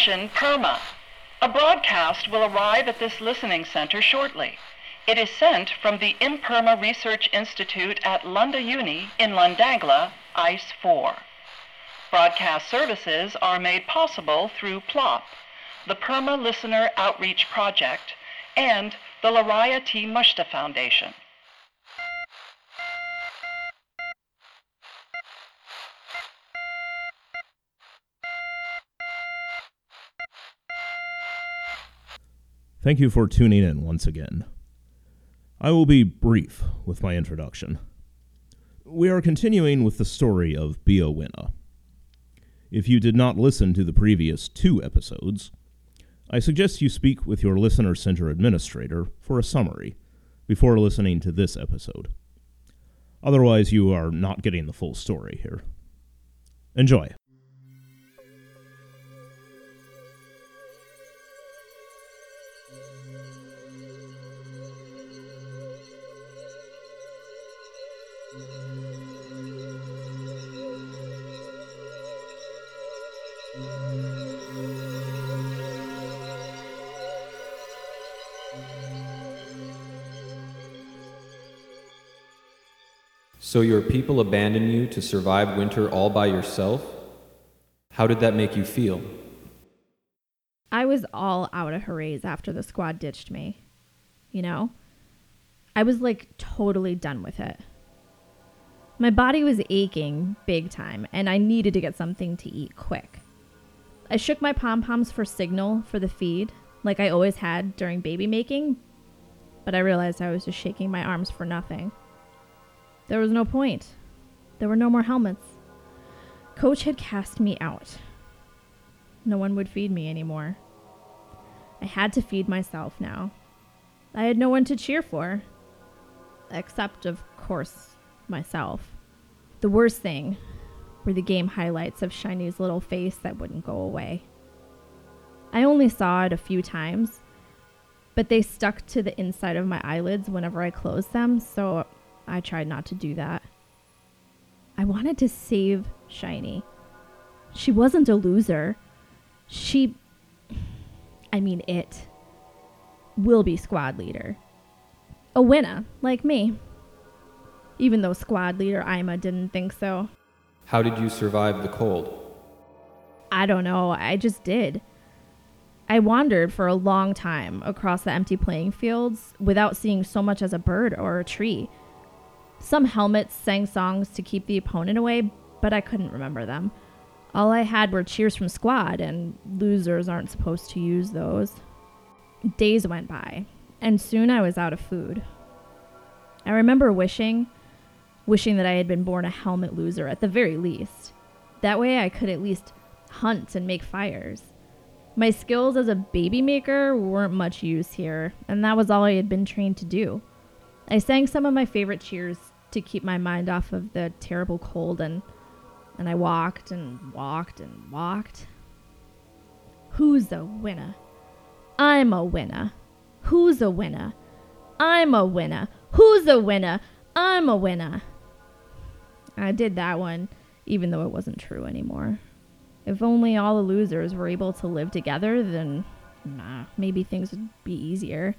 PERMA. A broadcast will arrive at this listening center shortly. It is sent from the Imperma Research Institute at Lunda Uni in Lundagla, ICE 4. Broadcast services are made possible through PLOP, the Perma Listener Outreach Project, and the Lariah T. Mushta Foundation. Thank you for tuning in once again. I will be brief with my introduction. We are continuing with the story of Bea Winna. If you did not listen to the previous two episodes, I suggest you speak with your Listener Center administrator for a summary before listening to this episode. Otherwise, you are not getting the full story here. Enjoy. So your people abandon you to survive winter all by yourself? How did that make you feel? I was all out of hoorays after the squad ditched me. You know? I was like totally done with it. My body was aching big time, and I needed to get something to eat quick. I shook my pom poms for signal for the feed, like I always had during baby making, but I realized I was just shaking my arms for nothing. There was no point. There were no more helmets. Coach had cast me out. No one would feed me anymore. I had to feed myself now. I had no one to cheer for. Except, of course, myself. The worst thing were the game highlights of Shiny's little face that wouldn't go away. I only saw it a few times, but they stuck to the inside of my eyelids whenever I closed them, so I tried not to do that. I wanted to save Shiny. She wasn't a loser. She. I mean, it. Will be squad leader. A winner, like me. Even though squad leader Ima didn't think so. How did you survive the cold? I don't know, I just did. I wandered for a long time across the empty playing fields without seeing so much as a bird or a tree. Some helmets sang songs to keep the opponent away, but I couldn't remember them. All I had were cheers from squad, and losers aren't supposed to use those. Days went by, and soon I was out of food. I remember wishing, wishing that I had been born a helmet loser at the very least. That way I could at least hunt and make fires. My skills as a baby maker weren't much use here, and that was all I had been trained to do. I sang some of my favorite cheers to keep my mind off of the terrible cold and and I walked and walked and walked. Who's a winner? I'm a winner. Who's a winner? I'm a winner. Who's a winner? I'm a winner. I did that one, even though it wasn't true anymore. If only all the losers were able to live together, then nah, maybe things would be easier.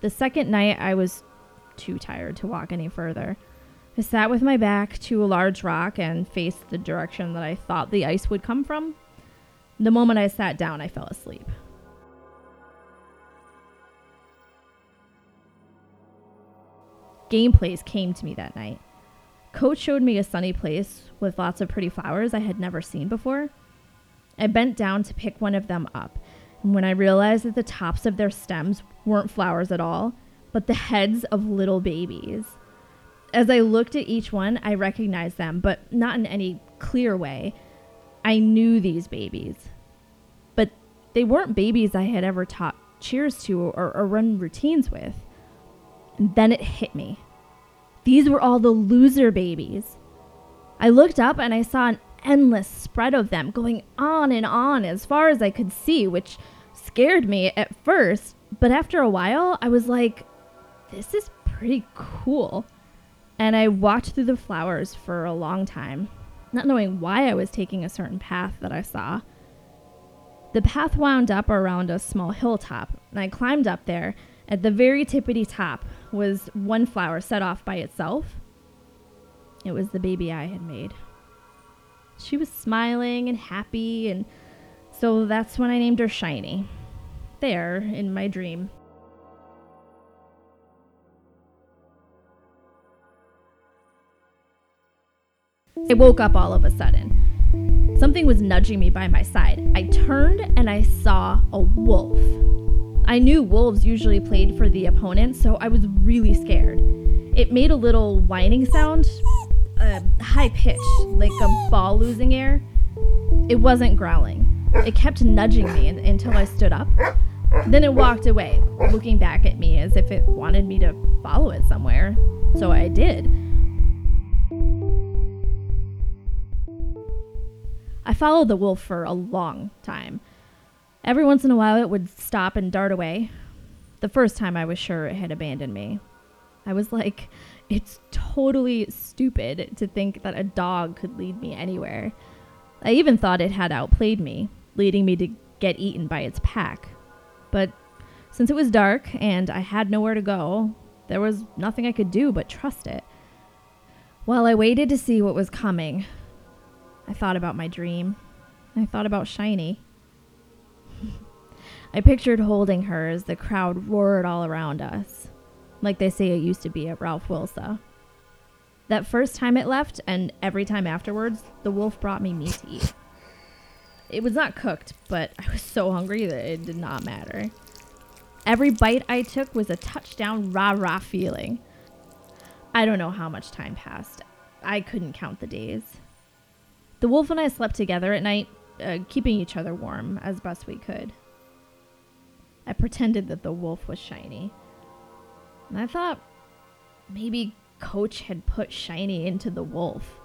The second night, I was too tired to walk any further. I sat with my back to a large rock and faced the direction that I thought the ice would come from. The moment I sat down, I fell asleep. Gameplays came to me that night. Coach showed me a sunny place with lots of pretty flowers I had never seen before. I bent down to pick one of them up, and when I realized that the tops of their stems weren't flowers at all, but the heads of little babies. As I looked at each one, I recognized them, but not in any clear way. I knew these babies. But they weren't babies I had ever taught cheers to or, or run routines with. And then it hit me. These were all the loser babies. I looked up and I saw an endless spread of them going on and on as far as I could see, which scared me at first. But after a while, I was like, this is pretty cool. And I walked through the flowers for a long time, not knowing why I was taking a certain path that I saw. The path wound up around a small hilltop, and I climbed up there. At the very tippity top was one flower set off by itself. It was the baby I had made. She was smiling and happy, and so that's when I named her Shiny. There, in my dream. I woke up all of a sudden. Something was nudging me by my side. I turned and I saw a wolf. I knew wolves usually played for the opponent, so I was really scared. It made a little whining sound, a high pitch, like a ball losing air. It wasn't growling. It kept nudging me until I stood up. Then it walked away, looking back at me as if it wanted me to follow it somewhere. So I did. I followed the wolf for a long time. Every once in a while, it would stop and dart away. The first time, I was sure it had abandoned me. I was like, it's totally stupid to think that a dog could lead me anywhere. I even thought it had outplayed me, leading me to get eaten by its pack. But since it was dark and I had nowhere to go, there was nothing I could do but trust it. While I waited to see what was coming, I thought about my dream. I thought about Shiny. I pictured holding her as the crowd roared all around us, like they say it used to be at Ralph Wilsa. That first time it left, and every time afterwards, the wolf brought me meat to eat. It was not cooked, but I was so hungry that it did not matter. Every bite I took was a touchdown rah rah feeling. I don't know how much time passed. I couldn't count the days. The wolf and I slept together at night, uh, keeping each other warm as best we could. I pretended that the wolf was shiny. And I thought maybe Coach had put Shiny into the wolf.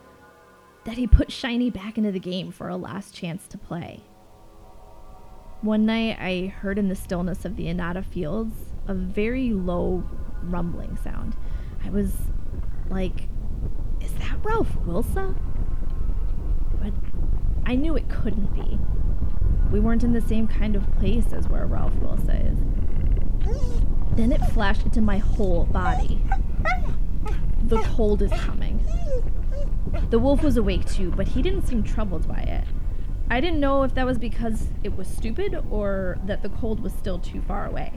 That he put Shiny back into the game for a last chance to play. One night, I heard in the stillness of the Anada fields a very low rumbling sound. I was like, is that Ralph Wilsa? but I knew it couldn't be. We weren't in the same kind of place as where Ralph Wilsa is. Then it flashed into my whole body. The cold is coming. The wolf was awake too, but he didn't seem troubled by it. I didn't know if that was because it was stupid or that the cold was still too far away.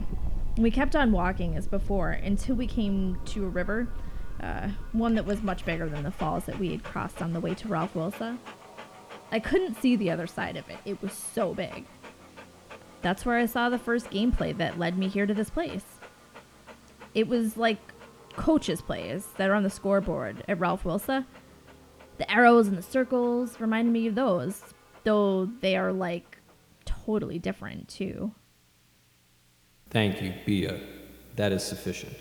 We kept on walking as before until we came to a river, uh, one that was much bigger than the falls that we had crossed on the way to Ralph Wilsa. I couldn't see the other side of it. It was so big. That's where I saw the first gameplay that led me here to this place. It was like coaches' plays that are on the scoreboard at Ralph Wilsa. The arrows and the circles reminded me of those, though they are like totally different too. Thank you, Bea. That is sufficient.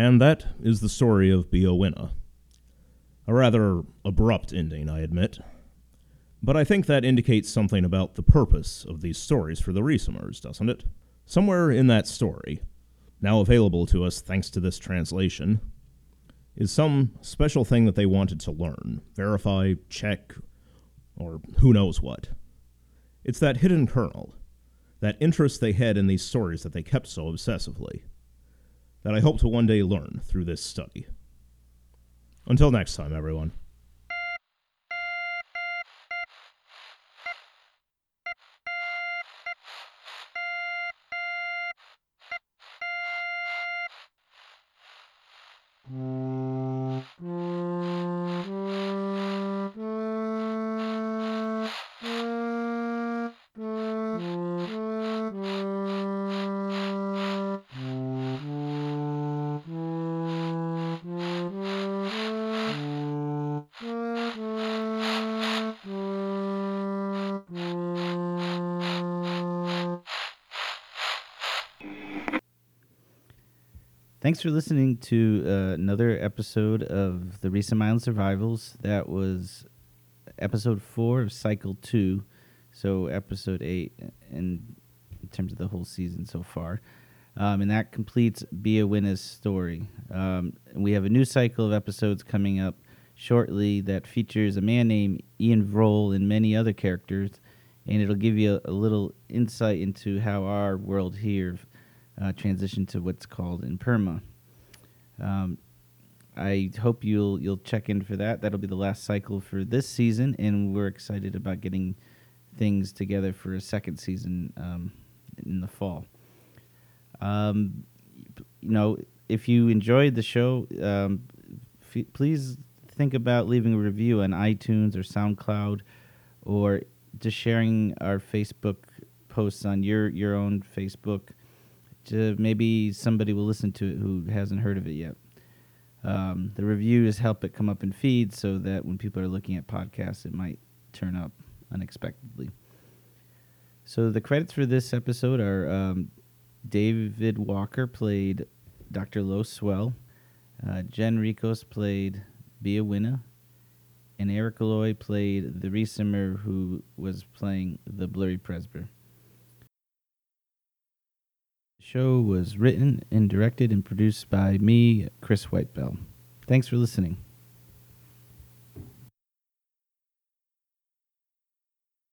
And that is the story of Bea Winna. A rather abrupt ending, I admit. But I think that indicates something about the purpose of these stories for the Wreesomers, doesn't it? Somewhere in that story, now available to us thanks to this translation, is some special thing that they wanted to learn, verify, check, or who knows what. It's that hidden kernel, that interest they had in these stories that they kept so obsessively that I hope to one day learn through this study. Until next time, everyone. Thanks for listening to uh, another episode of the Wreesome Island Survivals. That was episode four of cycle two, so episode eight in, in terms of the whole season so far. Um, and that completes Bea Winna's story. Um, we have a new cycle of episodes coming up shortly that features a man named Ian Vroll and many other characters, and it'll give you a, a little insight into how our world here uh, transitioned to what's called Imperma. Um, I hope you'll you'll check in for that. That'll be the last cycle for this season, and we're excited about getting things together for a second season um, in the fall. Um, you know, if you enjoyed the show, um, f- please think about leaving a review on iTunes or SoundCloud, or just sharing our Facebook posts on your your own Facebook. To maybe somebody will listen to it who hasn't heard of it yet. Um, the reviews help it come up in feeds so that when people are looking at podcasts, it might turn up unexpectedly. So the credits for this episode are um, David Walker played Dr. Lo Swell, uh, Jen Ricos played Bea Winna, and Eric Aloy played the Wreesomer who was playing the Blurry Presbyter. Show was written and directed and produced by me, Chris Whitebell. Thanks for listening.